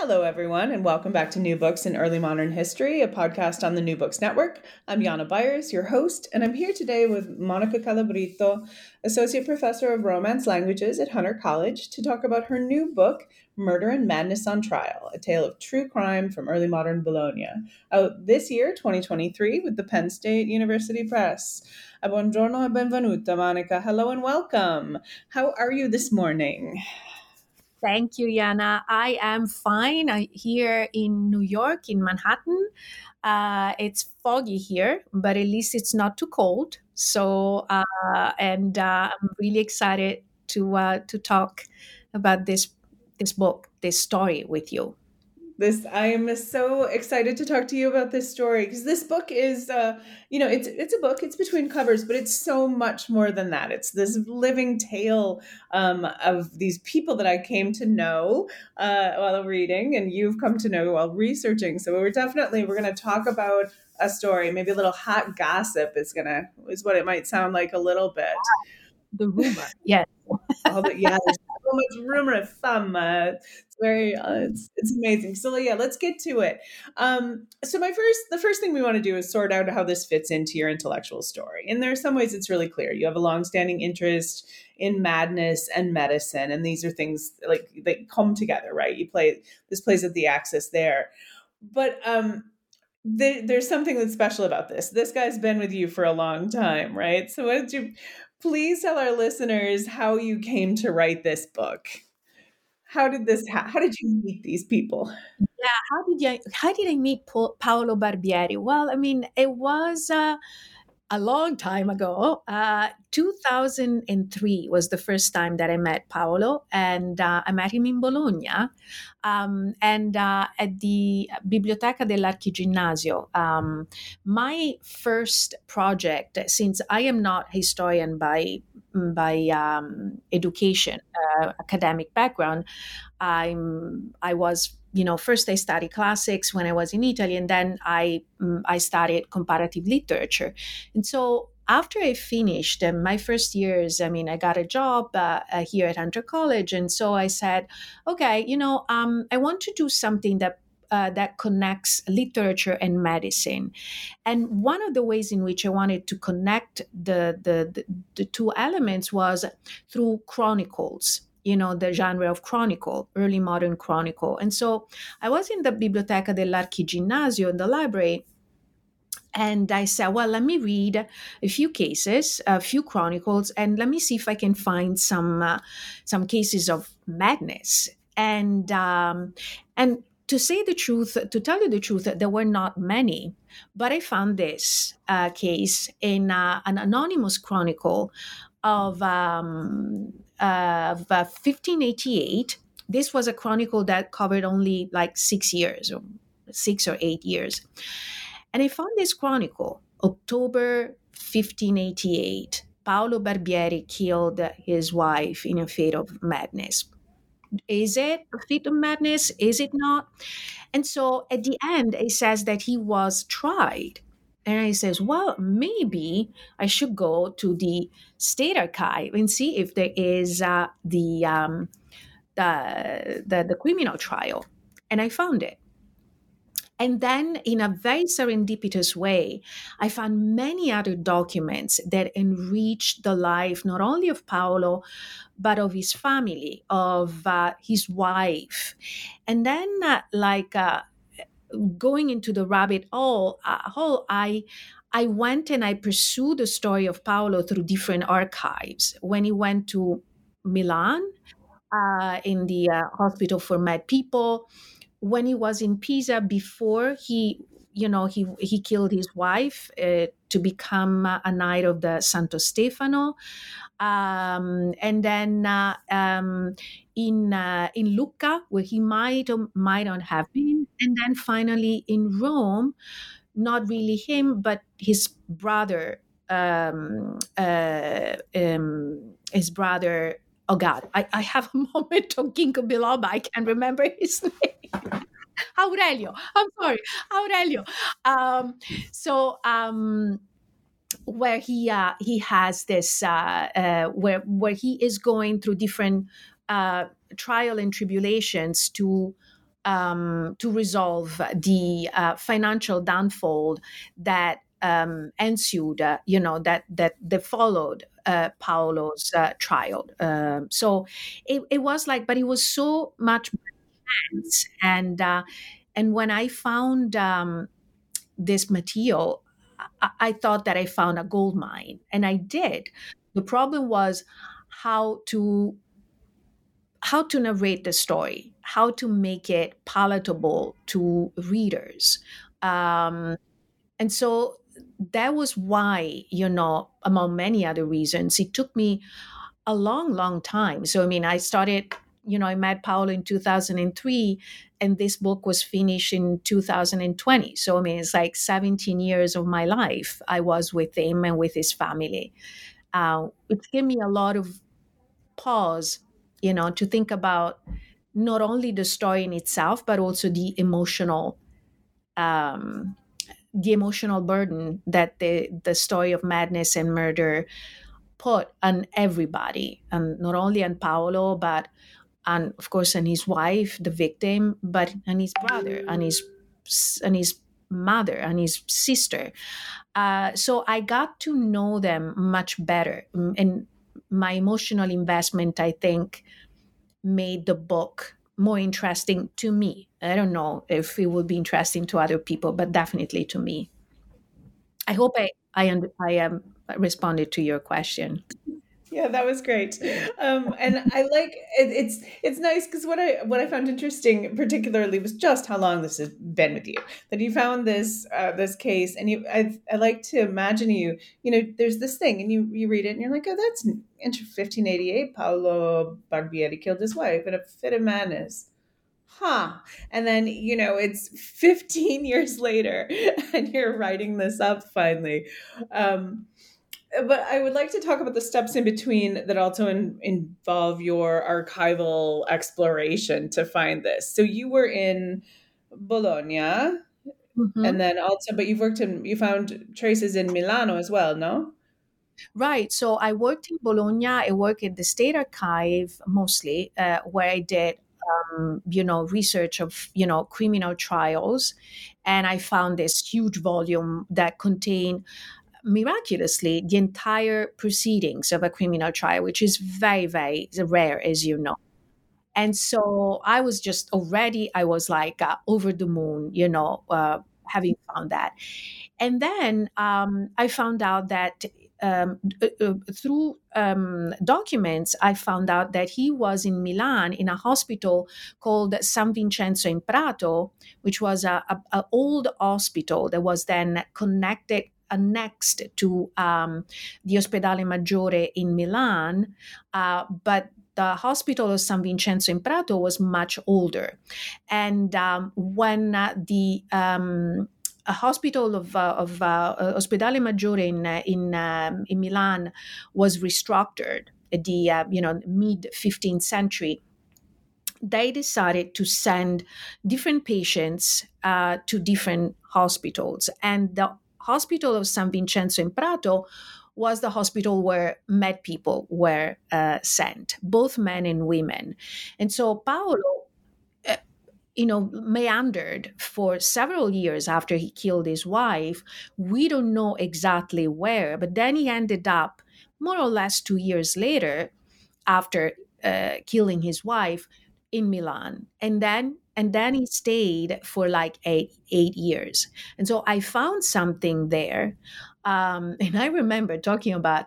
Hello, everyone, and welcome back to New Books in Early Modern History, a podcast on the New Books Network. I'm Jana Byars, your host, and I'm here today with Monica Calabritto, Associate Professor of Romance Languages at Hunter College, to talk about her new book, Murder and Madness on Trial, a tale of true crime from early modern Bologna, out this year, 2023, with the Penn State University Press. Buongiorno e benvenuta, Monica. Hello and welcome. How are you this morning? Thank you, Yana. I am fine I, here in New York, in Manhattan. Uh, it's foggy here, but at least it's not too cold. So, uh, and uh, I'm really excited to uh, to talk about this this book, this story with you this i am so excited to talk to you about this story because this book is uh you know it's it's a book it's between covers but it's so much more than that. It's this living tale um of these people that i came to know uh while reading and you've come to know while researching. So we're definitely we're going to talk about a story. Maybe a little hot gossip is gonna is what it might sound like a little bit. The rumor. Yes. All the, yeah there's so much rumor of fama very uh, it's, it's amazing. So yeah let's get to it. Um, so my first the first thing we want to do is sort out how this fits into your intellectual story. And there are some ways it's really clear. You have a long-standing interest in madness and medicine and these are things like they come together right? You play this plays at the axis there. But um there's something that's special about this. This guy's been with you for a long time right? So what don't you please tell our listeners how you came to write this book. How did this ha- how did you meet these people? Yeah how did you how did i meet paolo barbieri? Well i mean it was uh, a long time ago. Uh, 2003 was the first time that I met Paolo, and uh, I met him in Bologna um, and uh, at the Biblioteca dell'Archiginnasio. Um, my first project, since I am not historian by by um, education, uh, academic background, I'm I was you know first I studied classics when I was in Italy, and then I um, I studied comparative literature, and so after I finished uh, my first years, I mean, I got a job uh, uh, here at Hunter College, and so I said, okay, you know, um, I want to do something that uh, that connects literature and medicine. And one of the ways in which I wanted to connect the, the, the, the two elements was through chronicles you know the genre of chronicle early modern chronicle and so i was in the biblioteca dell'archiginnasio in the library and I said, well, let me read a few cases, a few chronicles, and let me see if I can find some uh, some cases of madness. And um, and to say the truth, to tell you the truth, there were not many, but I found this uh, case in uh, an anonymous chronicle of um, of 1588. Uh, this was a chronicle that covered only like six years, or six or eight years. And I found this chronicle, October 1588. Paolo Barbieri killed his wife in a fit of madness. Is it a fit of madness? Is it not? And so at the end, it says that he was tried and I says, well, maybe I should go to the state archive and see if there is uh, the, um, the, the the criminal trial. And I found it. And then, in a very serendipitous way, I found many other documents that enriched the life not only of Paolo, but of his family, of uh, his wife. And then, uh, like, uh, going into the rabbit hole, uh, hole I I went and I pursued the story of Paolo through different archives. When he went to Milan, uh, in the uh, hospital for mad people, when he was in Pisa before he you know he he killed his wife uh, to become a knight of the Santo Stefano, um, and then uh, um, in uh, in Lucca where he might or might not have been, and then finally in Rome, not really him but his brother, um, uh, um, his brother oh God, I, I have a moment of ginkgo biloba. I can't remember his name. Aurelio. I'm sorry, Aurelio. Um, so um, where he uh, he has this uh, uh, where where he is going through different uh, trial and tribulations to um, to resolve the uh, financial downfall that um, ensued, uh, you know, that that that followed Paolo's trial. Um, so it, it was like, but it was so much. And and when I found um, this material, I, I thought that I found a gold mine, and I did. The problem was how to how to narrate the story, how to make it palatable to readers. Um, and so that was why, you know, among many other reasons, it took me a long, long time. So, I mean, I started, you know, I met Paolo in 2003, and this book was finished in 2020. So, I mean, it's like 17 years of my life I was with him and with his family. Uh, it gave me a lot of pause, you know, to think about not only the story in itself, but also the emotional um, the emotional burden that the the story of madness and murder put on everybody, and not only on Paolo, but on of course and his wife, the victim, but on his brother, and his and his mother, and his sister. Uh, so I got to know them much better, and my emotional investment, I think, made the book more interesting to me. I don't know if it would be interesting to other people, but definitely to me. I hope I I, I um, responded to your question. Yeah, that was great, um, and I like it, it's it's nice because what I what I found interesting particularly was just how long this has been with you. That you found this uh, this case, and you I I like to imagine you you know there's this thing, and you you read it, and you're like, oh, that's in 1588. Paolo Barbieri killed his wife in a fit of madness huh and then you know it's 15 years later and you're writing this up finally um but I would like to talk about the steps in between that also in, involve your archival exploration to find this. So you were in Bologna, mm-hmm. and then also, but you've worked in, you found traces in Milano as well, no? Right. So I worked in Bologna. I worked at the State Archive mostly, uh, where I did um, you know, research of, you know, criminal trials. And I found this huge volume that contained miraculously the entire proceedings of a criminal trial, which is very, very rare, as you know. And so I was just already, I was like uh, over the moon, you know, uh, having found that. And then um, I found out that um, uh, uh, through um, documents, I found out that he was in Milan in a hospital called San Vincenzo in Prato, which was a, a, a old hospital that was then connected annexed to um, the Ospedale Maggiore in Milan, uh, but the hospital of San Vincenzo in Prato was much older. And um, when uh, the um, a hospital of, uh, of uh, Ospedale Maggiore in, uh, in, um, in Milan was restructured at the uh, you know mid 15th century they decided to send different patients uh, to different hospitals and the hospital of San Vincenzo in Prato was the hospital where mad people were uh, sent, both men and women. And so Paolo, uh, you know, meandered for several years after he killed his wife. We don't know exactly where, but then he ended up more or less two years later after uh, killing his wife in Milan. And then and then he stayed for like eight eight years. And so I found something there. Um, and I remember talking about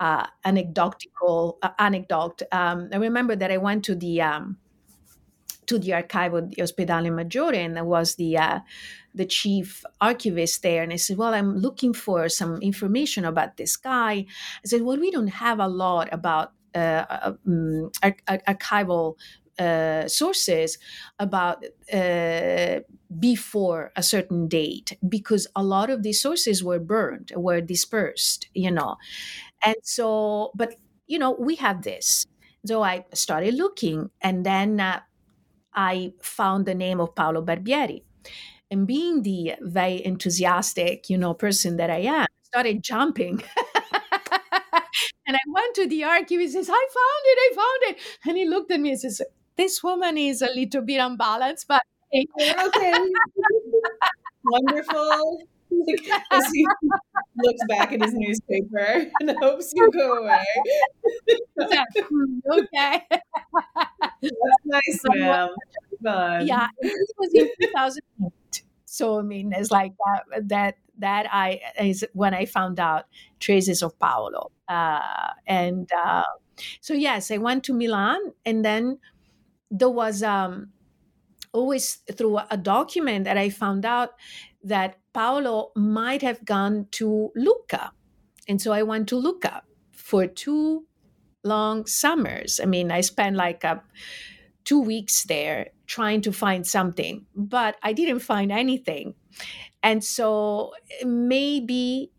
uh, anecdotal uh, anecdote. Um, I remember that I went to the um, to the Archivio di Ospedale Maggiore, and I was the uh, the chief archivist there. And I said, "Well, I'm looking for some information about this guy." I said, "Well, we don't have a lot about uh, um, archival uh, sources about uh, before a certain date because a lot of these sources were burned, were dispersed, you know, and so, but you know, we have this. So I started looking, and then uh, I found the name of Paolo Barbieri. And being the very enthusiastic, you know, person that I am, started jumping. and I went to the archive. He says, I found it, I found it. And he looked at me and says, This woman is a little bit unbalanced, but okay. Wonderful. As he looks back at his newspaper and hopes you go away. okay. That's nice, ma'am. Fun. Yeah, it was in 2008. So I mean, it's like that. That that I is when I found out traces of Paolo, uh, and uh, so yes, I went to Milan, and then there was um, always through a document that I found out that Paolo might have gone to Lucca. And so I went to Lucca for two long summers. I mean, I spent like a, two weeks there trying to find something, but I didn't find anything. And so maybe,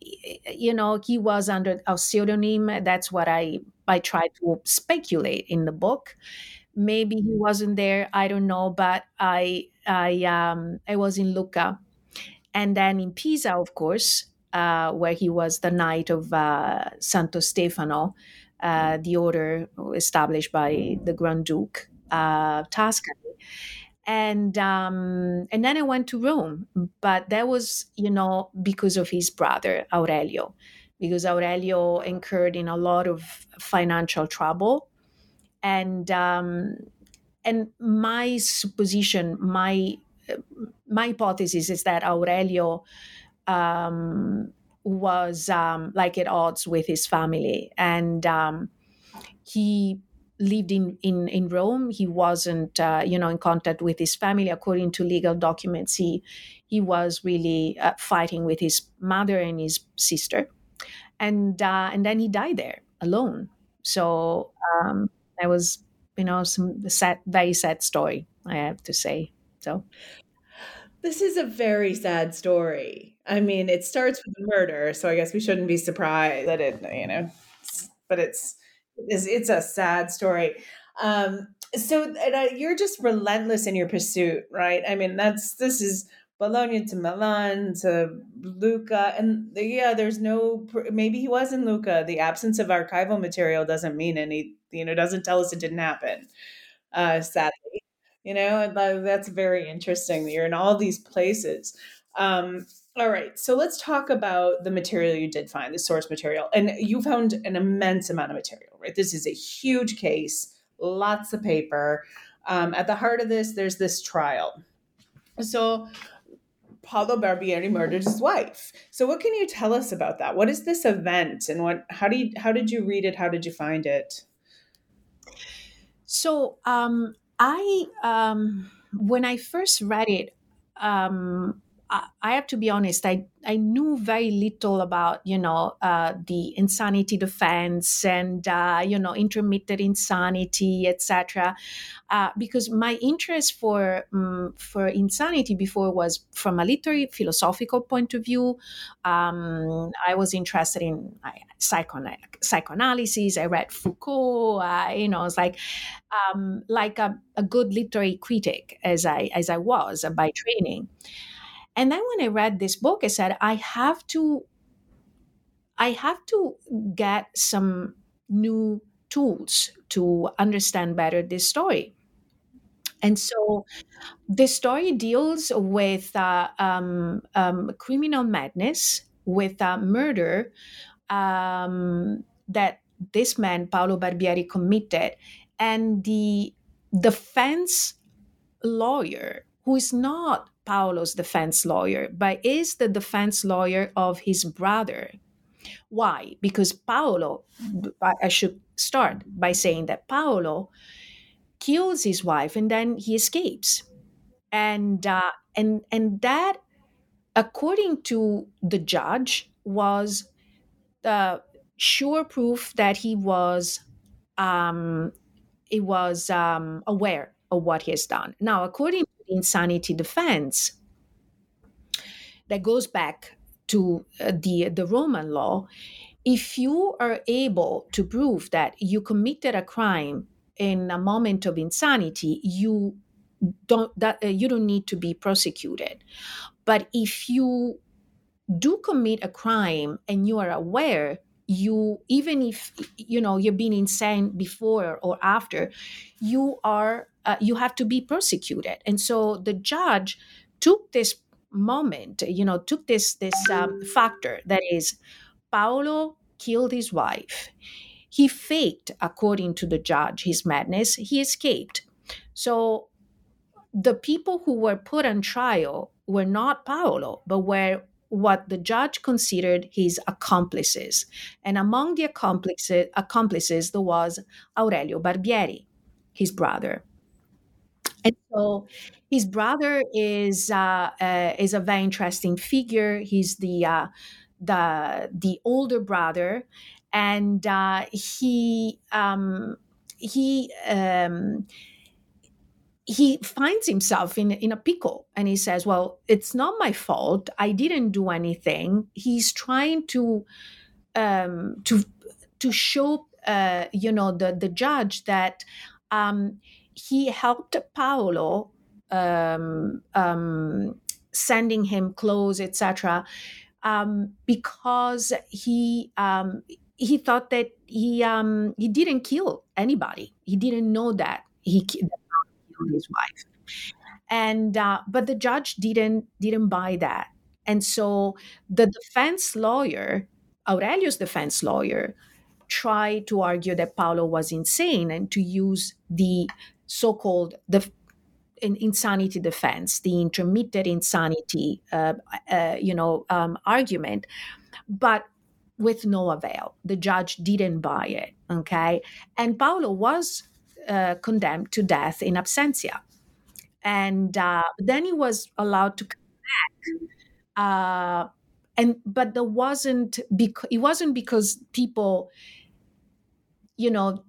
you know, he was under a pseudonym. That's what I, I tried to speculate in the book. Maybe he wasn't there. I don't know. But I, I, um, I was in Lucca and then in Pisa, of course, uh, where he was the knight of uh, Santo Stefano, uh, the order established by the Grand Duke uh, Tuscany. And um, and then I went to Rome, but that was you know because of his brother Aurelio, because Aurelio incurred in a lot of financial trouble, and um, and my supposition, my my hypothesis is that Aurelio um, was um, like at odds with his family, and um, he lived in, in, in Rome. He wasn't, uh, you know, in contact with his family. According to legal documents, he he was really uh, fighting with his mother and his sister, and uh, and then he died there alone. So um, that was, you know, some sad, very sad story. I have to say. So this is a very sad story. I mean, it starts with the murder, so I guess we shouldn't be surprised that it, you know, but it's it's, it's a sad story. Um, so and, you're just relentless in your pursuit, right? I mean, that's this is Bologna to Milan to Lucca, and yeah, there's no maybe he was in Lucca. The absence of archival material doesn't mean any, you know, doesn't tell us it didn't happen. Uh, sadly, you know that's very interesting that you're in all these places um, all right so let's talk about the material you did find the source material and you found an immense amount of material right this is a huge case lots of paper um, at the heart of this there's this trial so Paolo Barbieri murdered his wife. So what can you tell us about that? What is this event and what how do you how did you read it? How did you find it? So um I um, when I first read it, um, I have to be honest, I, I knew very little about, you know, uh, the insanity defense and, uh, you know, intermittent insanity, etc. Uh, because my interest for um, for insanity before was from a literary philosophical point of view. Um, I was interested in psychona- psychoanalysis. I read Foucault. Uh, you know, it's like um, like a, a good literary critic as I as I was by training. And then when I read this book, I said, I have to, I have to get some new tools to understand better this story. And so the story deals with uh, um, um, criminal madness, with uh, murder um, that this man, Paolo Barbieri, committed. And the defense lawyer, who is not Paolo's defense lawyer, but is the defense lawyer of his brother. Why? Because Paolo, I should start by saying that Paolo kills his wife and then he escapes and uh, and and that according to the judge was the sure proof that he was um he was um, aware of what he has done now according insanity defense that goes back to uh, the the roman law if you are able to prove that you committed a crime in a moment of insanity, you don't that uh, you don't need to be prosecuted. But if you do commit a crime and you are aware you even if you know you've been insane before or after you are uh, you have to be prosecuted and so the judge took this moment you know took this this um, factor that is paolo killed his wife he faked, according to the judge, his madness. He escaped. So the people who were put on trial were not Paolo, but were what the judge considered his accomplices. And among the accomplices, accomplices there was Aurelio Barbieri, his brother. And so his brother is uh, uh, is a very interesting figure. He's the uh, the the older brother, and uh, he um, he um, he finds himself in in a pickle, and he says, "Well, it's not my fault. I didn't do anything." He's trying to um, to to show uh, you know the the judge that um, he helped Paolo um, um, sending him clothes, etc. Um, because he um, he thought that he um, he didn't kill anybody. He didn't know that he his wife, and uh, but the judge didn't didn't buy that, and so the defense lawyer, Aurelio's defense lawyer, tried to argue that Paolo was insane and to use the so-called the insanity defense, the intermittent insanity, uh, uh, you know, um, argument, but with no avail. The judge didn't buy it. Okay. And Paolo was uh, condemned to death in absentia. And uh, then he was allowed to come back. Uh, and but there wasn't because it wasn't because people, you know,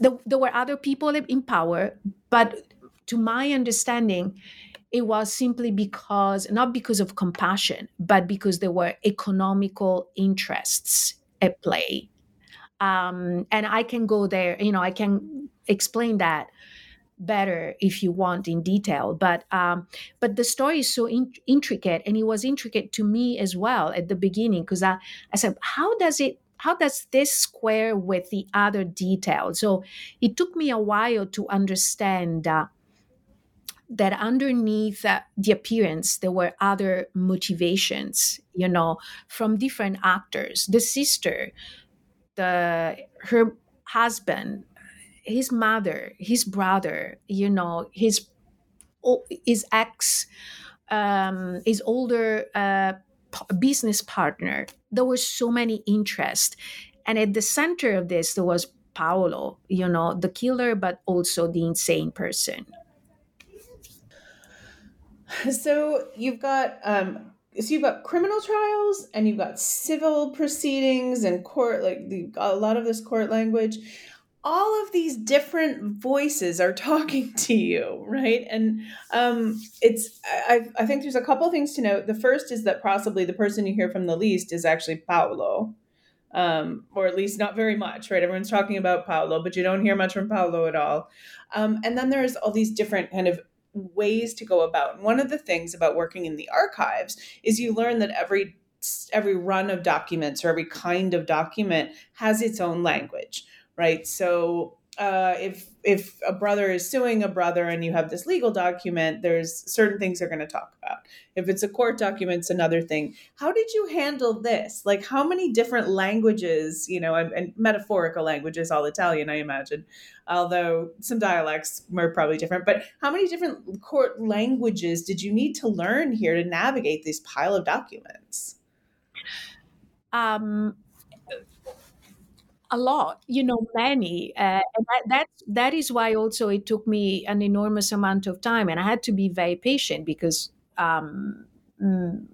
there, there were other people in power, but to my understanding, it was simply because not because of compassion but because there were economical interests at play um, and i can go there you know i can explain that better if you want in detail but um, but the story is so in- intricate and it was intricate to me as well at the beginning because I, I said how does it how does this square with the other details? So it took me a while to understand uh, that underneath uh, the appearance there were other motivations you know from different actors. The sister the her husband his mother his brother you know his his ex um, his older uh, business partner. There were so many interests. And at the center of this there was paolo you know the killer but also the insane person. So you've got um, so you've got criminal trials and you've got civil proceedings and court like the, a lot of this court language. All of these different voices are talking to you right? And um, it's I, I think there's a couple things to note. The first is that possibly the person you hear from the least is actually paolo um, or at least not very much right? Everyone's talking about paolo but you don't hear much from paolo at all. Um, and then there's all these different kind of ways to go about. And one of the things about working in the archives is you learn that every every run of documents or every kind of document has its own language, right? So uh, if if a brother is suing a brother and you have this legal document, there's certain things they're going to talk about. If it's a court document, it's another thing. How did you handle this? Like, how many different languages, you know, and, and metaphorical languages, all Italian, I imagine, although some dialects were probably different. But how many different court languages did you need to learn here to navigate this pile of documents? Um, a lot you know many uh, and that, that that is why also it took me an enormous amount of time and i had to be very patient because um, mm,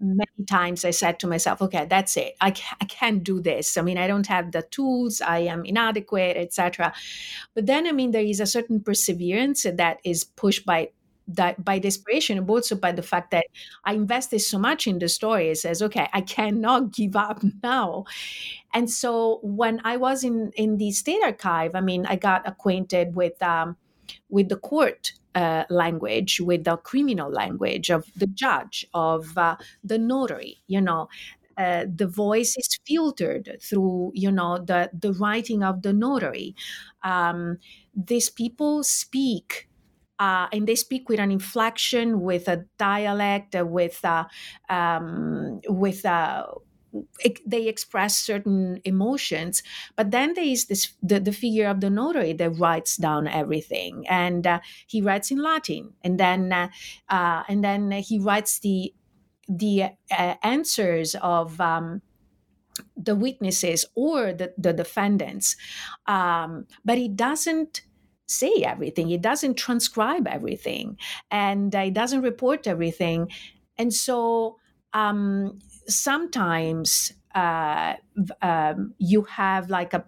many times i said to myself okay that's it. I, I can't do this. I mean i don't have the tools. I am inadequate etc but then i mean there is a certain perseverance that is pushed by that by desperation but also by the fact that i invested so much in the story it says okay i cannot give up now. And so when i was in in the state archive i mean i got acquainted with um, with the court uh, language with the criminal language of the judge of uh, the notary you know. Uh, the voice is filtered through you know the the writing of the notary. Um, these people speak uh, and they speak with an inflection, with a dialect, uh, with uh, um, with uh, they express certain emotions but then there is this the, the figure of the notary that writes down everything and uh, he writes in latin and then uh, uh, and then he writes the the uh, answers of um, the witnesses or the, the defendants um, but he doesn't say everything. It doesn't transcribe everything, and uh, it doesn't report everything. And so um, sometimes uh, um, you have like a,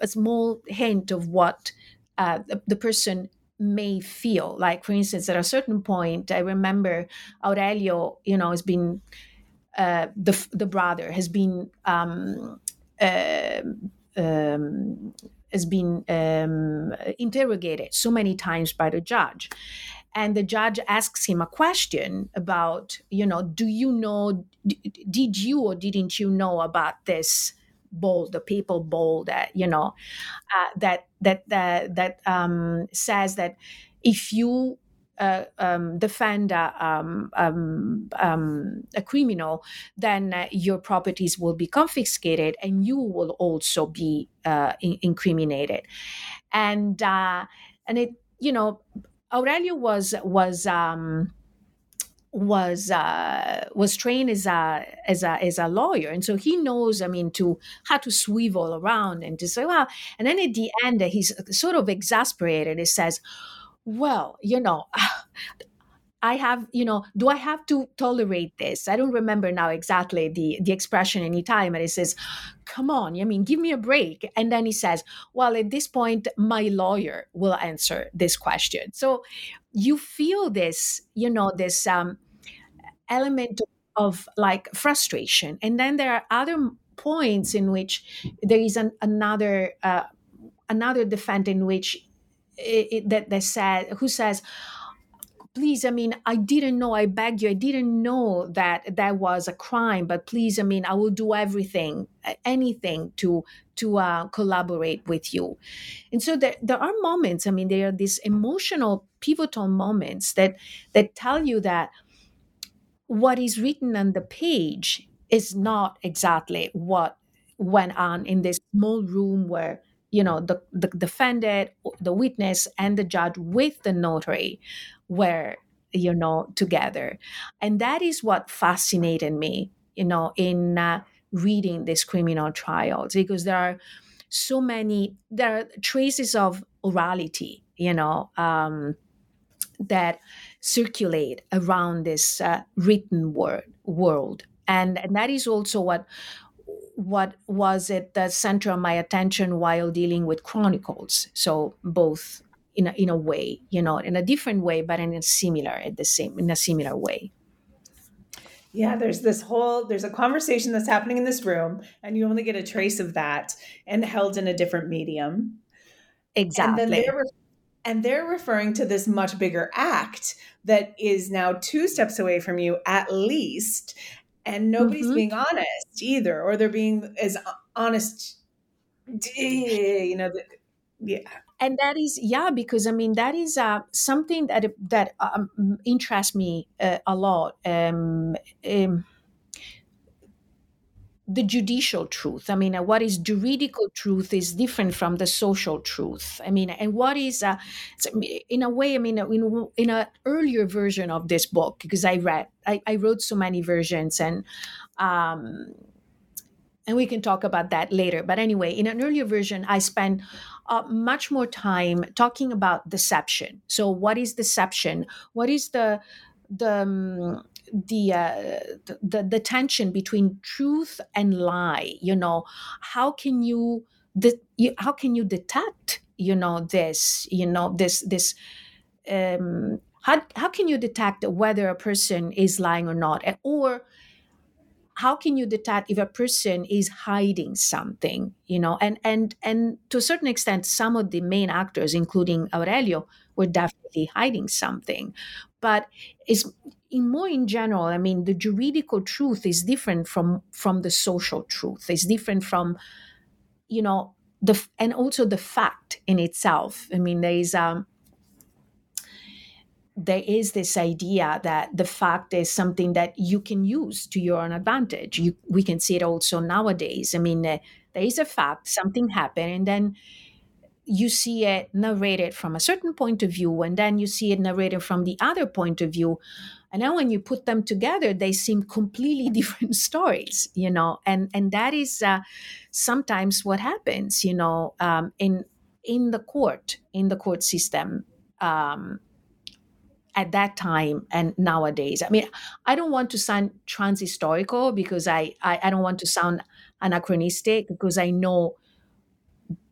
a, small hint of what uh, the, the, person may feel. Like, for instance, at a certain point, I remember Aurelio, you know, has been uh, the the brother has been. Um, uh, um, has been um, interrogated so many times by the judge. And the judge asks him a question about you know do you know d- did you or didn't you know about this bowl the papal bowl that you know uh, that that that that um, says that if you uh, um, defend a, um, um, um, a criminal, then uh, your properties will be confiscated and you will also be uh, in- incriminated. And uh, and it, you know, Aurelio was was um, was uh, was trained as a as a as a lawyer, and so he knows. I mean, to how to swivel around and to say, well. And then at the end, he's sort of exasperated. He says, well, you know, I have, you know, do I have to tolerate this? I don't remember now exactly the the expression in Italian, but he says, "Come on, I mean, give me a break." And then he says, "Well, at this point, my lawyer will answer this question." So you feel this, you know, this um, element of like frustration, and then there are other points in which there is an, another uh, another defendant in which it, that they said who says please i mean i didn't know i beg you i didn't know that that was a crime but please i mean i will do everything anything to to uh, collaborate with you. And so there, there are moments i mean there are these emotional pivotal moments that that tell you that what is written on the page is not exactly what went on in this small room where you know the, the defendant the witness and the judge with the notary were you know together. And that is what fascinated me you know in uh, reading these criminal trials because there are so many there are traces of orality you know um, that circulate around this uh, written word world. And, and that is also what what was at the center of my attention while dealing with chronicles. So both in a, in a way you know in a different way but in a similar at the same in a similar way. Yeah there's this whole there's a conversation that's happening in this room and you only get a trace of that and held in a different medium. Exactly. and, they're, and they're referring to this much bigger act that is now two steps away from you at least and nobody's mm-hmm. being honest either or they're being as honest you know yeah and that is yeah because i mean that is uh, something that that um, interests me uh, a lot um, um, the judicial truth. I mean, uh, what is juridical truth is different from the social truth. I mean, and what is, uh, in a way, I mean, uh, in, in an earlier version of this book, because I read, I, I wrote so many versions and, um, and we can talk about that later. But anyway, in an earlier version, I spent uh, much more time talking about deception. So, what is deception? What is the the um, the, uh, the the tension between truth and lie you know? How can you, the, you how can you detect you know this you know this this um how, how can you detect whether a person is lying or not? Or how can you detect if a person is hiding something you know? And and and to a certain extent some of the main actors including aurelio were definitely hiding something. But is in more in general i mean the juridical truth is different from from the social truth. It's different from you know the and also the fact in itself. I mean there is um there is this idea that the fact is something that you can use to your own advantage. You, we can see it also nowadays. I mean uh, there is a fact something happened and then you see it narrated from a certain point of view and then you see it narrated from the other point of view and then when you put them together they seem completely different stories you know? And and that is uh, sometimes what happens you know um, in in the court in the court system um, at that time and nowadays. I mean i don't want to sound transhistorical because I, I i don't want to sound anachronistic because i know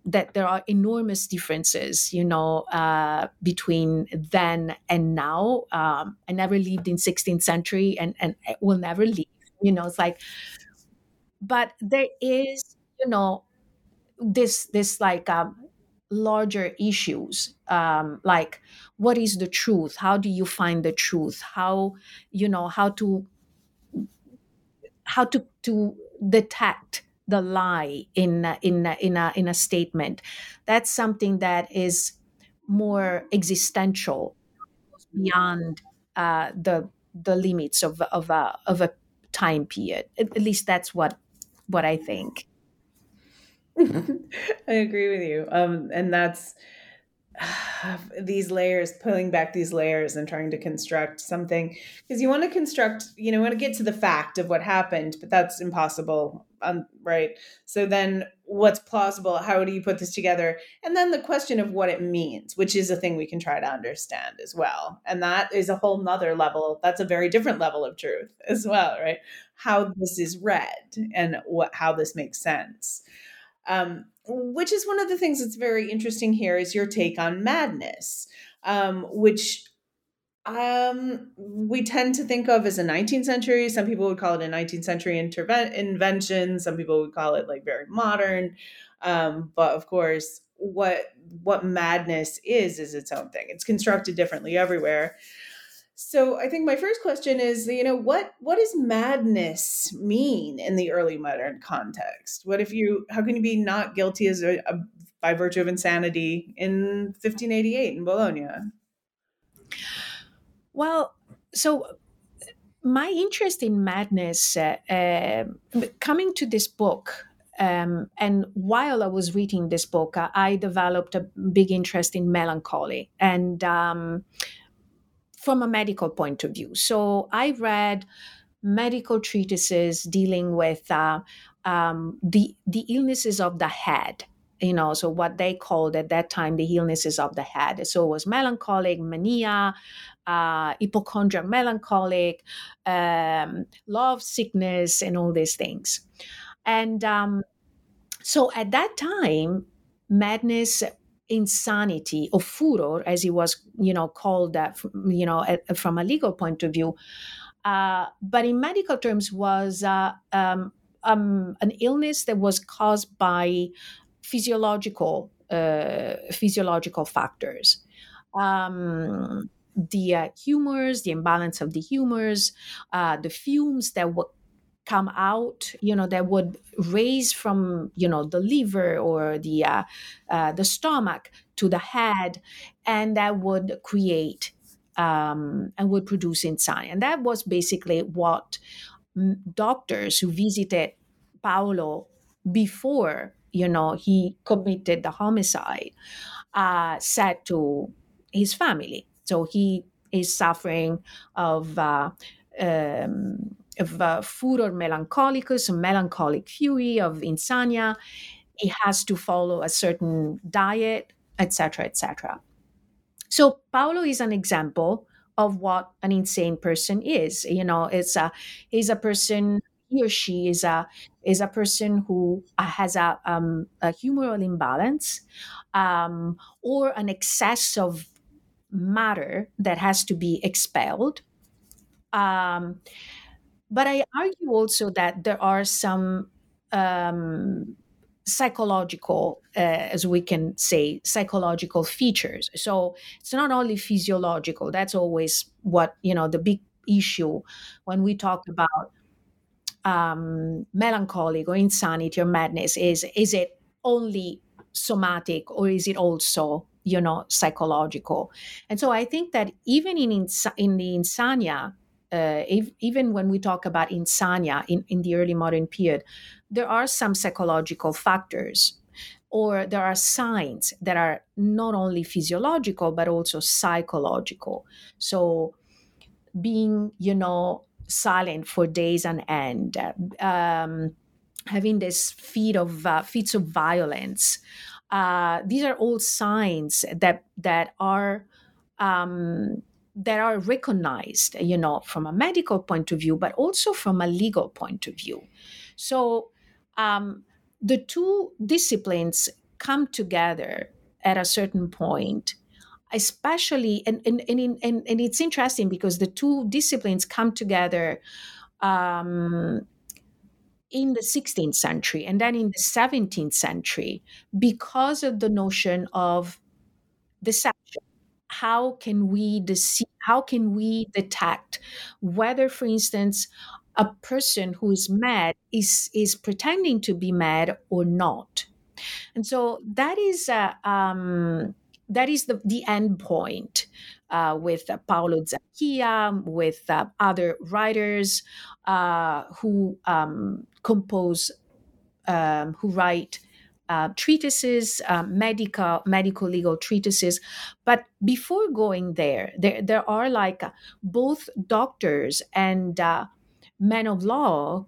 that there are enormous differences, you know, uh, between then and now. Um, I never lived in 16th century and, and will never leave, you know, it's like, but there is, you know, this, this like, um, larger issues um, like what is the truth how do you find the truth how you know how to how to to detect the lie in in in a in a statement. That's something that is more existential, beyond uh, the the limits of of a of a time period. At, least that's what what I think. I agree with you, um, and that's these layers, pulling back these layers and trying to construct something because you want to construct, you know, want to get to the fact of what happened, but that's impossible, um, right? So then, what's plausible? How do you put this together? And then the question of what it means, which is a thing we can try to understand as well, and that is a whole nother level. That's a very different level of truth as well, right? How this is read and what how this makes sense. Um, which is one of the things that's very interesting here is your take on madness, um, which um, we tend to think of as a 19th century. Some people would call it a 19th century interve- invention. Some people would call it like very modern. Um, but of course, what what madness is is its own thing. It's constructed differently everywhere. So I think my first question is, you know, what what does madness mean in the early modern context? What if you how can you be not guilty as a, a by virtue of insanity in 1588 in Bologna? Well, so my interest in madness uh, uh, coming to this book um, and while I was reading this book, I developed a big interest in melancholy. And um, from a medical point of view. So I read medical treatises dealing with uh, um, the the illnesses of the head. You know, so what they called at that time the illnesses of the head. So it was melancholic, mania, uh, hypochondriac melancholic, um, love sickness, and all these things. And um, so at that time, madness insanity or furor, as it was, you know, called that, you know, from a legal point of view. Uh, but in medical terms, was uh, um, um, an illness that was caused by physiological uh, physiological factors. Um, the uh, humors, the imbalance of the humors, uh, the fumes that were come out you know that would raise from you know the liver or the uh, uh, the stomach to the head and that would create um, and would produce insomnia and that was basically what doctors who visited paolo before you know he committed the homicide uh, said to his family. So he is suffering of uh, um, of uh, furor melancholicus, melancholic fury, of insomnia. He has to follow a certain diet, etc., etc. So Paolo is an example of what an insane person is. You know, it's a he's a person. He or she is a is a person who has a, um, a humoral imbalance um, or an excess of matter that has to be expelled. Um, but I argue also that there are some um, psychological, uh, as we can say, psychological features. So it's not only physiological. That's always what you know the big issue when we talk about um, melancholic or insanity or madness is is it only somatic or is it also you know psychological and so i think that even in ins- in the insania uh, if, even when we talk about insania in, in the early modern period, there are some psychological factors or there are signs that are not only physiological but also psychological. So, being, you know, silent for days on end, um, having this feat of uh, fits of violence, uh, these are all signs that that are um, that are recognized, you know, from a medical point of view, but also from a legal point of view. So um, the two disciplines come together at a certain point especially and and, and, and, and it's interesting because the two disciplines come together um, in the 16th century and then in the 17th century because of the notion of deception how can we deceive how can we detect whether for instance a person who is mad is is pretending to be mad or not? And so that is uh, um, that is the, the end point uh, with uh, Paolo Zacchia, with uh, other writers uh, who um, compose, um, who write uh, treatises, uh, medical medical legal treatises. But before going there, there there are like uh, both doctors and uh, men of law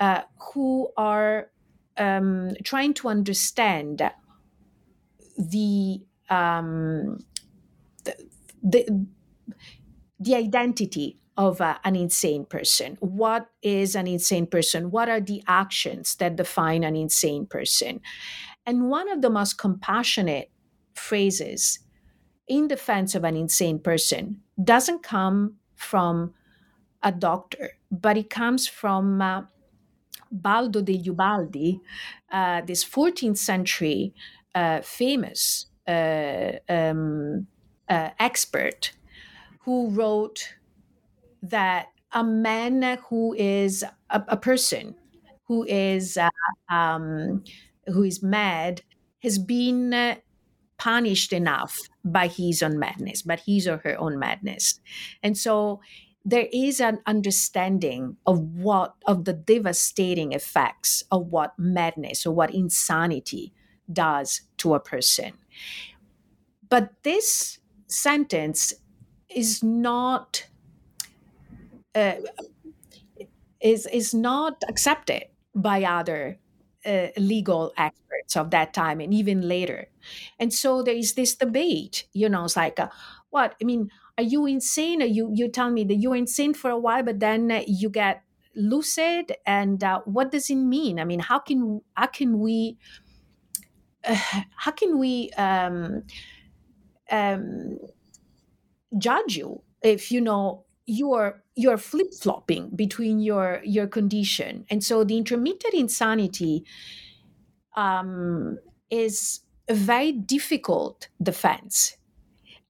uh, who are um, trying to understand the, um, the the, the identity of uh, an insane person. What is an insane person? What are the actions that define an insane person? And one of the most compassionate phrases in defense of an insane person doesn't come from a doctor, but it comes from uh, Baldo degli Ubaldi, uh, this 14th century uh, famous uh, um, uh, expert who wrote that a man who is a, a person who is uh, um, who is mad has been punished enough by his own madness, by his or her own madness, and so there is an understanding of what of the devastating effects of what madness or what insanity does to a person. But this sentence is not uh, is is not accepted by other uh, legal experts of that time and even later. And so there is this debate. You know, it's like, uh, what I mean, are you insane? Are you you tell me that you're insane for a while, but then you get lucid, and uh, what does it mean? I mean, how can how can we how can we um, um, judge you if you know you're you're flip-flopping between your your condition. And so the intermittent insanity um, is a very difficult defense.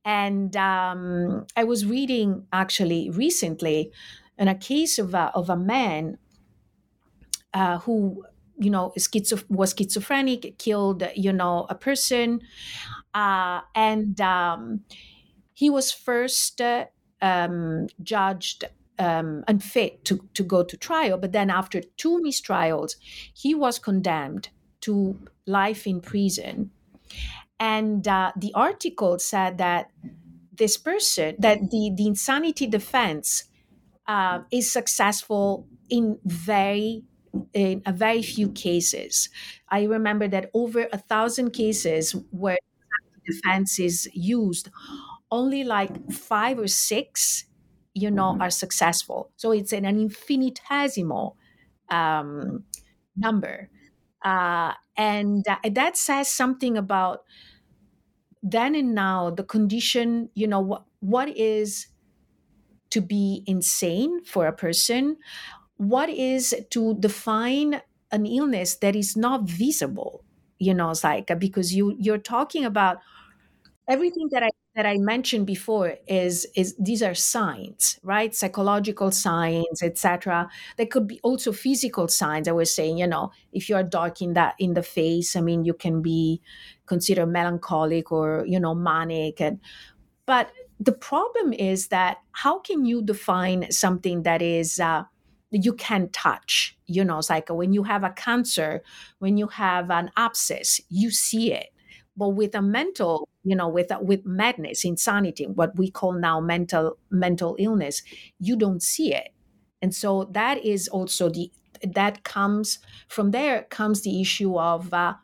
And um, i was reading actually recently in a case of a, of a man uh, who you know schizo- was schizophrenic killed you know a person. Uh, and um, he was first uh, um, judged um, unfit to, to go to trial but then after two mistrials he was condemned to life in prison and uh, the article said that this person that the, the insanity defense uh, is successful in very in a very few cases. I remember that over a thousand cases where defense is used, only like five or six, you know, are successful. So it's an, an infinitesimal um, number. Uh, and uh, that says something about then and now the condition, you know, what, what is to be insane for a person what is to define an illness that is not visible you know it's like because you you're talking about everything that i that i mentioned before is is these are signs right? Psychological signs etc there could be also physical signs. I was saying you know if you're dark in that in the face i mean you can be considered melancholic or you know manic. And but the problem is that how can you define something that is uh, you can touch you know? It's like when you have a cancer when you have an abscess you see it. But with a mental you know with with madness insanity what we call now mental mental illness you don't see it. And so that is also the that comes from there comes the issue of uh,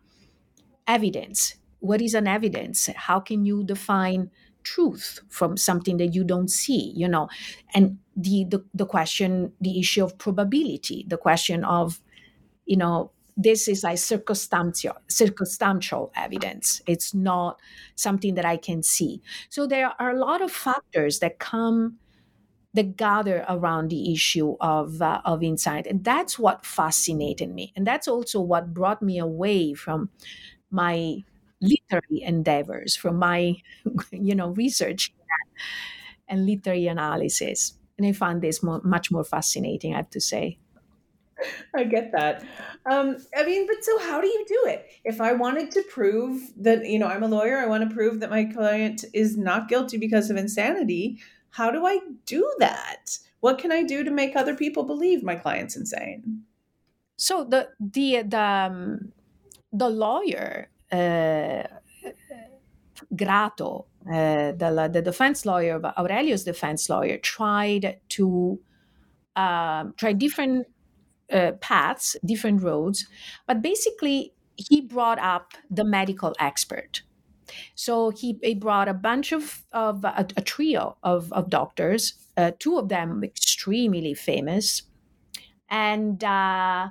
evidence. What is an evidence? How can you define truth from something that you don't see you know? And the, the the question the issue of probability the question of you know this is like circumstantial circumstantial evidence. It's not something that i can see. So there are a lot of factors that come that gather around the issue of uh, of insight. And that's what fascinated me. And that's also what brought me away from my literary endeavors from my you know research and literary analysis. And i found this more, much more fascinating i have to say I get that. Um, I mean, but so how do you do it? If I wanted to prove that, you know, I'm a lawyer, I want to prove that my client is not guilty because of insanity. How do I do that? What can I do to make other people believe my client's insane? So the the the um, the lawyer uh, Grato, uh, the, the defense lawyer, Aurelio's defense lawyer, tried to uh, try different uh, paths, different roads, but basically he brought up the medical expert. So he, he brought a bunch of, of a, a trio of, of doctors, uh, two of them extremely famous, and uh,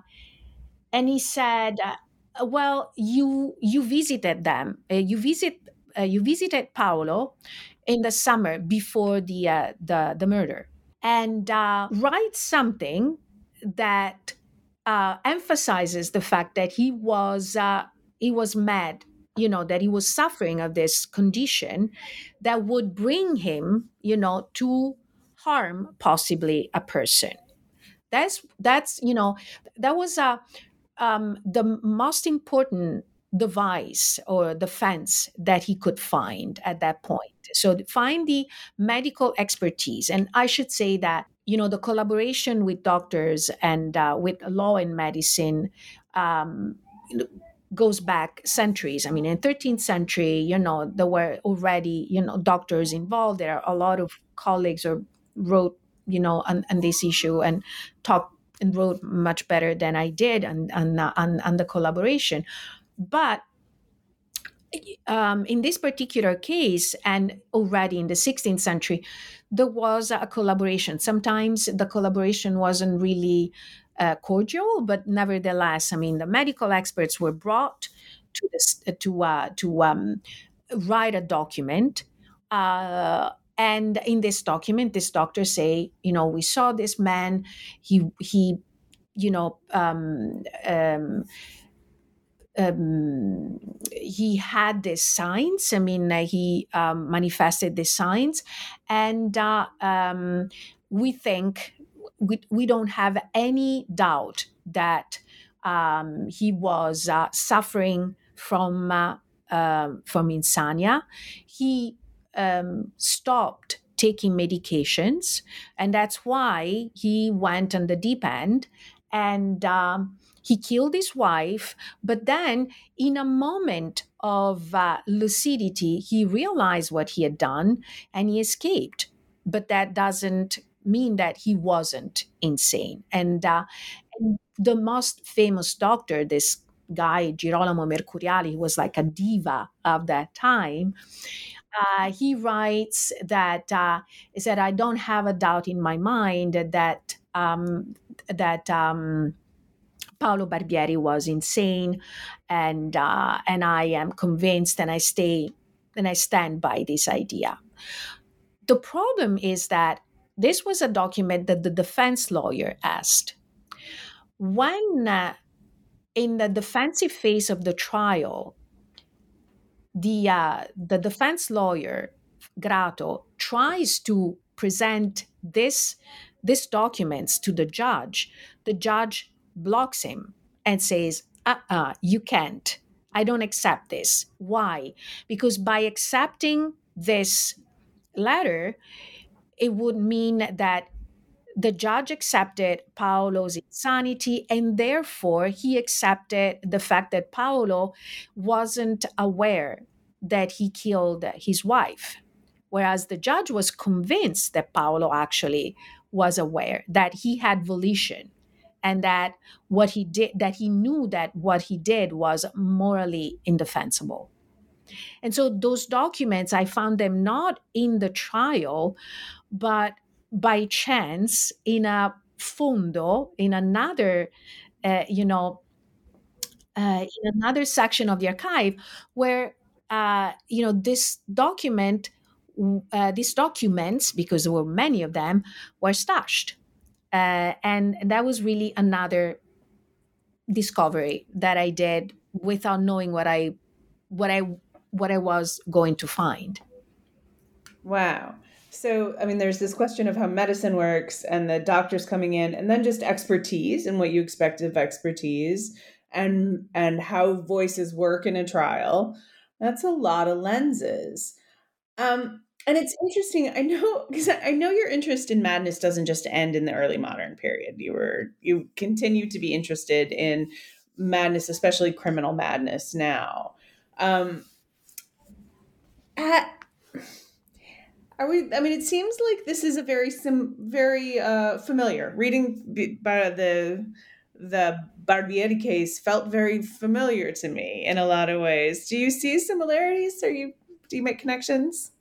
and he said, uh, well you you visited them. Uh, you visit uh, you visited Paolo in the summer before the the the murder. And uh, write something that uh, emphasizes the fact that he was he was mad you know that he was suffering of this condition that would bring him you know to harm possibly a person that's that's you know that was a um, the most important device or defense that he could find at that point. So find the medical expertise. And I should say that, you know, the collaboration with doctors and uh, with law and medicine um, goes back centuries. I mean, in 13th century, you know, there were already, you know, doctors involved. There are a lot of colleagues or wrote, you know, on, on this issue and talked and wrote much better than I did on on, on, on the collaboration. But um, in this particular case, and already in the 16th century, there was a collaboration. Sometimes the collaboration wasn't really uh, cordial, but nevertheless, I mean, the medical experts were brought to this to uh, to um, write a document. Uh, and in this document this doctor say you know we saw this man he he you know um, um, he had the signs. I mean, uh, he um, manifested the signs, and uh, um, we think we, we don't have any doubt that um, he was uh, suffering from uh, um, from insania. He um, stopped taking medications, and that's why he went on the deep end and um, he killed his wife. But then, in a moment of uh, lucidity, he realized what he had done and he escaped. But that doesn't mean that he wasn't insane. And, uh, and the most famous doctor, this guy, Girolamo Mercuriali, who was like a diva of that time, uh, he writes that uh, he said, "I don't have a doubt in my mind that um, that um, Paolo Barbieri was insane, and uh, and I am convinced, and I stay, and I stand by this idea." The problem is that this was a document that the defense lawyer asked. When uh, in the defensive phase of the trial, the uh, the defense lawyer Grato tries to present this this documents to the judge, the judge blocks him and says, "Uh-uh, you can't. I don't accept this. Why? Because by accepting this letter, it would mean that the judge accepted Paolo's insanity, and therefore he accepted the fact that Paolo wasn't aware that he killed his wife. Whereas the judge was convinced that Paolo actually was aware, that he had volition, and that what he did, that he knew that what he did was morally indefensible. And so those documents, I found them not in the trial, but by chance in a fondo in another uh, you know uh, in another section of the archive where uh, you know this document uh, these documents because there were many of them were stashed uh, and that was really another discovery that i did without knowing what i what i what i was going to find wow so, I mean, there's this question of how medicine works and the doctors coming in, and then just expertise and what you expect of expertise, and and how voices work in a trial. That's a lot of lenses. Um, and it's interesting. I know because I know your interest in madness doesn't just end in the early modern period. You were you continue to be interested in madness, especially criminal madness now. Um, at are we? I mean, it seems like this is a very sim, very uh, familiar. Reading by the the Barbieri case felt very familiar to me in a lot of ways. Do you see similarities? Or you do you make connections?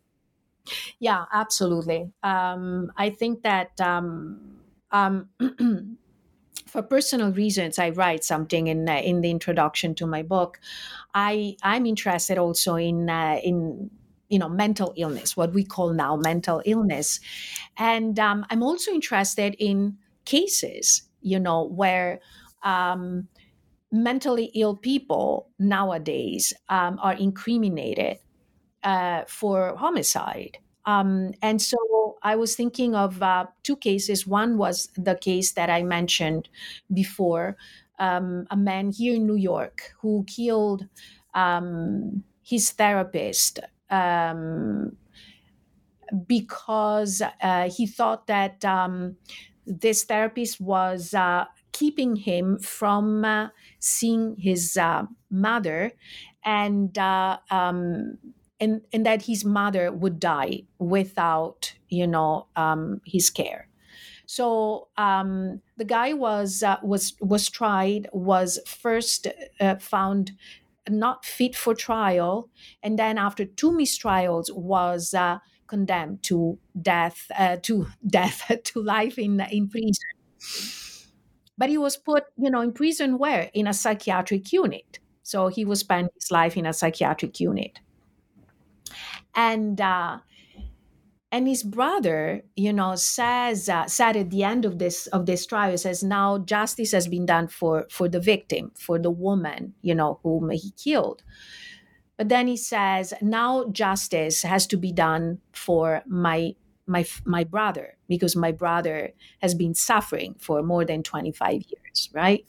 Yeah, absolutely. Um, I think that um, um, for personal reasons, I write something in uh, in the introduction to my book. I I'm interested also in uh, in you know mental illness what we call now mental illness and um, i'm also interested in cases you know where um, mentally ill people nowadays um, are incriminated uh, for homicide um, and so I was thinking of uh, two cases. One was the case that I mentioned before um, a man here in New York who killed um, his therapist um, because uh, he thought that um, this therapist was uh, keeping him from uh, seeing his uh, mother and uh, um, and and that his mother would die without you know um, his care so um, the guy was uh, was was tried was first uh, found not fit for trial, and then after two mistrials was uh, condemned to death, uh, to death, to life in in prison. But he was put, you know, in prison where in a psychiatric unit. So he was spent his life in a psychiatric unit, and uh, and his brother you know says uh, said at the end of this of this trial says now justice has been done for for the victim for the woman you know whom he killed. But then he says now justice has to be done for my my my brother because my brother has been suffering for more than 25 years right?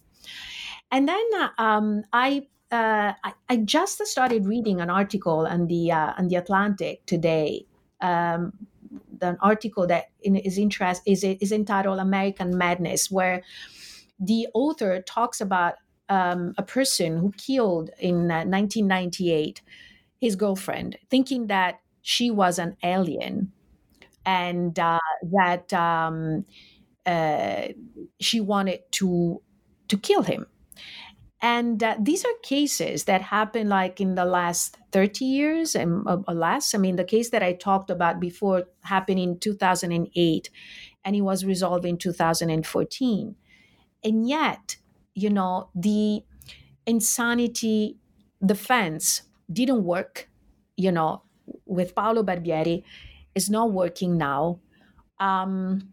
And then uh, um, I, uh, I, I just started reading an article on the uh, on the Atlantic today. Um, an article that is interest is is entitled "American Madness," where the author talks about um, a person who killed in 1998 uh, his girlfriend, thinking that she was an alien and uh, that um, uh, she wanted to to kill him. And uh, these are cases that happen like in the last 30 years and uh, less. I mean, the case that I talked about before happened in 2008 and it was resolved in 2014. And yet, you know, the insanity defense didn't work, you know, with Paolo Barbieri is not working now. Um,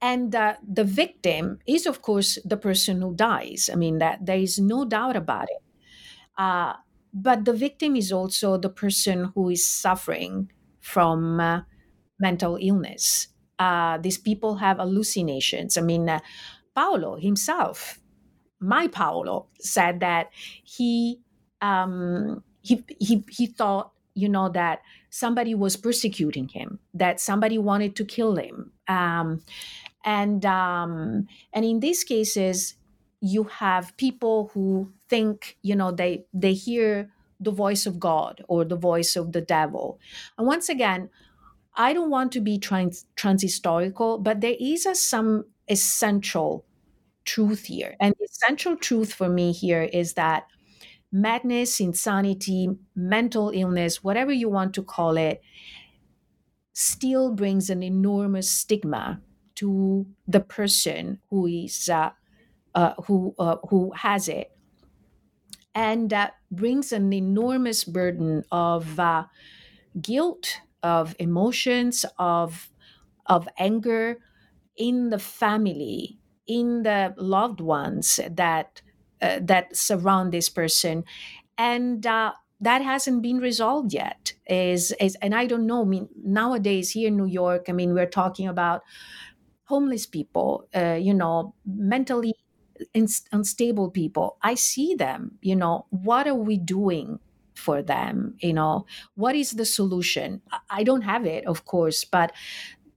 and uh, the victim is, of course, the person who dies. I mean, that there is no doubt about it. Uh, but the victim is also the person who is suffering from uh, mental illness. Uh, these people have hallucinations. I mean, uh, Paolo himself, my Paolo, said that he um, he, he he thought you know that somebody was persecuting him that somebody wanted to kill him um, and um, and in these cases you have people who think you know they they hear the voice of god or the voice of the devil. And once again i don't want to be trans transhistorical but there is a, some essential truth here. And the essential truth for me here is that madness, insanity, mental illness, whatever you want to call it, still brings an enormous stigma to the person who is uh, uh, who uh, who has it, and that brings an enormous burden of uh, guilt, of emotions, of of anger in the family, in the loved ones that uh, that surround this person. And that hasn't been resolved yet. Is, is and i don't know i mean nowadays here in new york i mean we're talking about homeless people uh, you know mentally unstable people i see them you know what are we doing for them? You know what is the solution? I don't have it of course but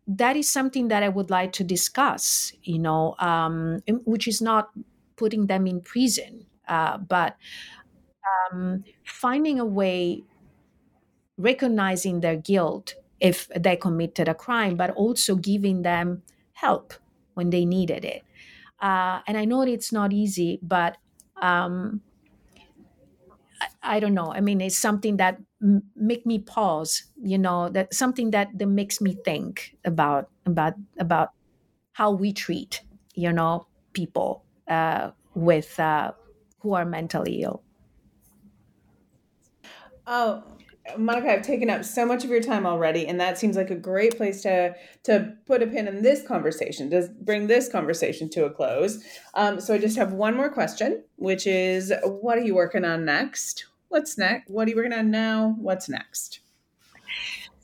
that is something that i would like to discuss you know um, which is not putting them in prison, uh, but um, finding a way, recognizing their guilt if they committed a crime, but also giving them help when they needed it. Uh, and I know it's not easy, but um, I, I, don't know. I mean, it's something that m- make me pause. You know, that something that that makes me think about about about how we treat you know people uh, with uh, who are mentally ill. Oh, Monica, I've taken up so much of your time already, and that seems like a great place to to put a pin in this conversation, to bring this conversation to a close. Um, so I just have one more question, which is, what are you working on next? What's next? What are you working on now? What's next?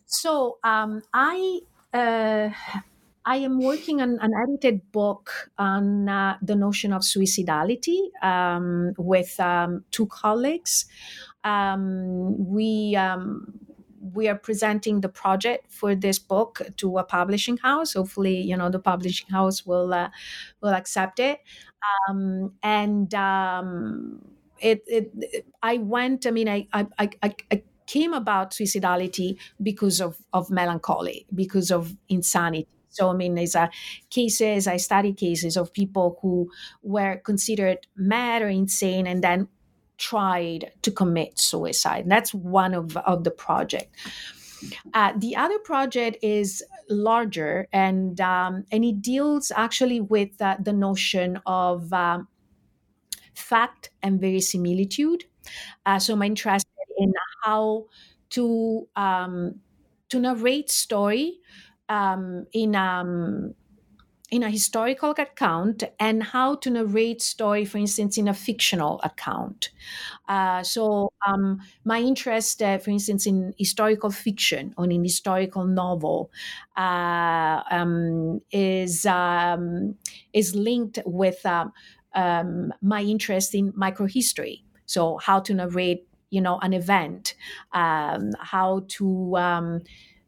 So um, I. Uh, I am working on an edited book on uh, the notion of suicidality um, with um, two colleagues. Um, we um, we are presenting the project for this book to a publishing house. Hopefully, you know the publishing house will uh, will accept it. Um, and um, it, it, it, I went. I mean, I I, I, I came about suicidality because of, of melancholy, because of insanity, so, I mean, there's uh, cases, I study cases of people who were considered mad or insane and then tried to commit suicide. That's one of, of the project. Uh, the other project is larger and um, and it deals actually with uh, the notion of um, fact and verisimilitude. Uh, so I'm interested in how to um, to narrate story um, in um, in a historical account and how to narrate story, for instance, in a fictional account. Uh, so um, my interest, uh, for instance, in historical fiction or in historical novel, uh, um, is um, is linked with. Um, um, my interest in microhistory. So how to narrate, you know, an event, um, how to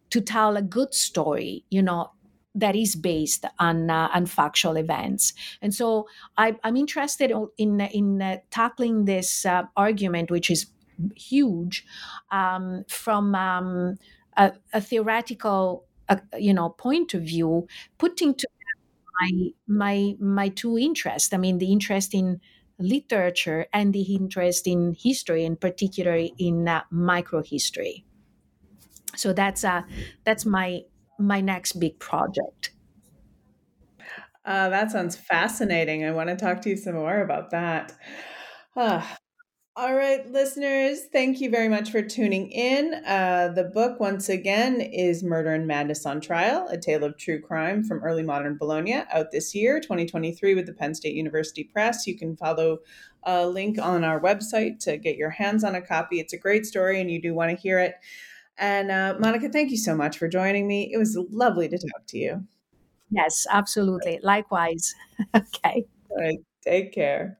to tell a good story, you know, that is based on uh, on factual events. And so I, am interested in in uh, tackling this uh, argument, which is huge, um, from um, a, a, theoretical, uh, you know, point of view, putting to my my my two interests. I mean, the interest in literature and the interest in history, and particularly in uh, microhistory. So that's uh, that's my my next big project. Uh, that sounds fascinating. I want to talk to you some more about that. Uh, all right, listeners, thank you very much for tuning in. Uh, the book, once again, is Murder and Madness on Trial, a tale of true crime from early modern Bologna, out this year, 2023, with the Penn State University Press. You can follow a link on our website to get your hands on a copy. It's a great story, and you do want to hear it. And uh, Monica, thank you so much for joining me. It was lovely to talk to you. Yes, absolutely. Likewise. okay. All right. Take care.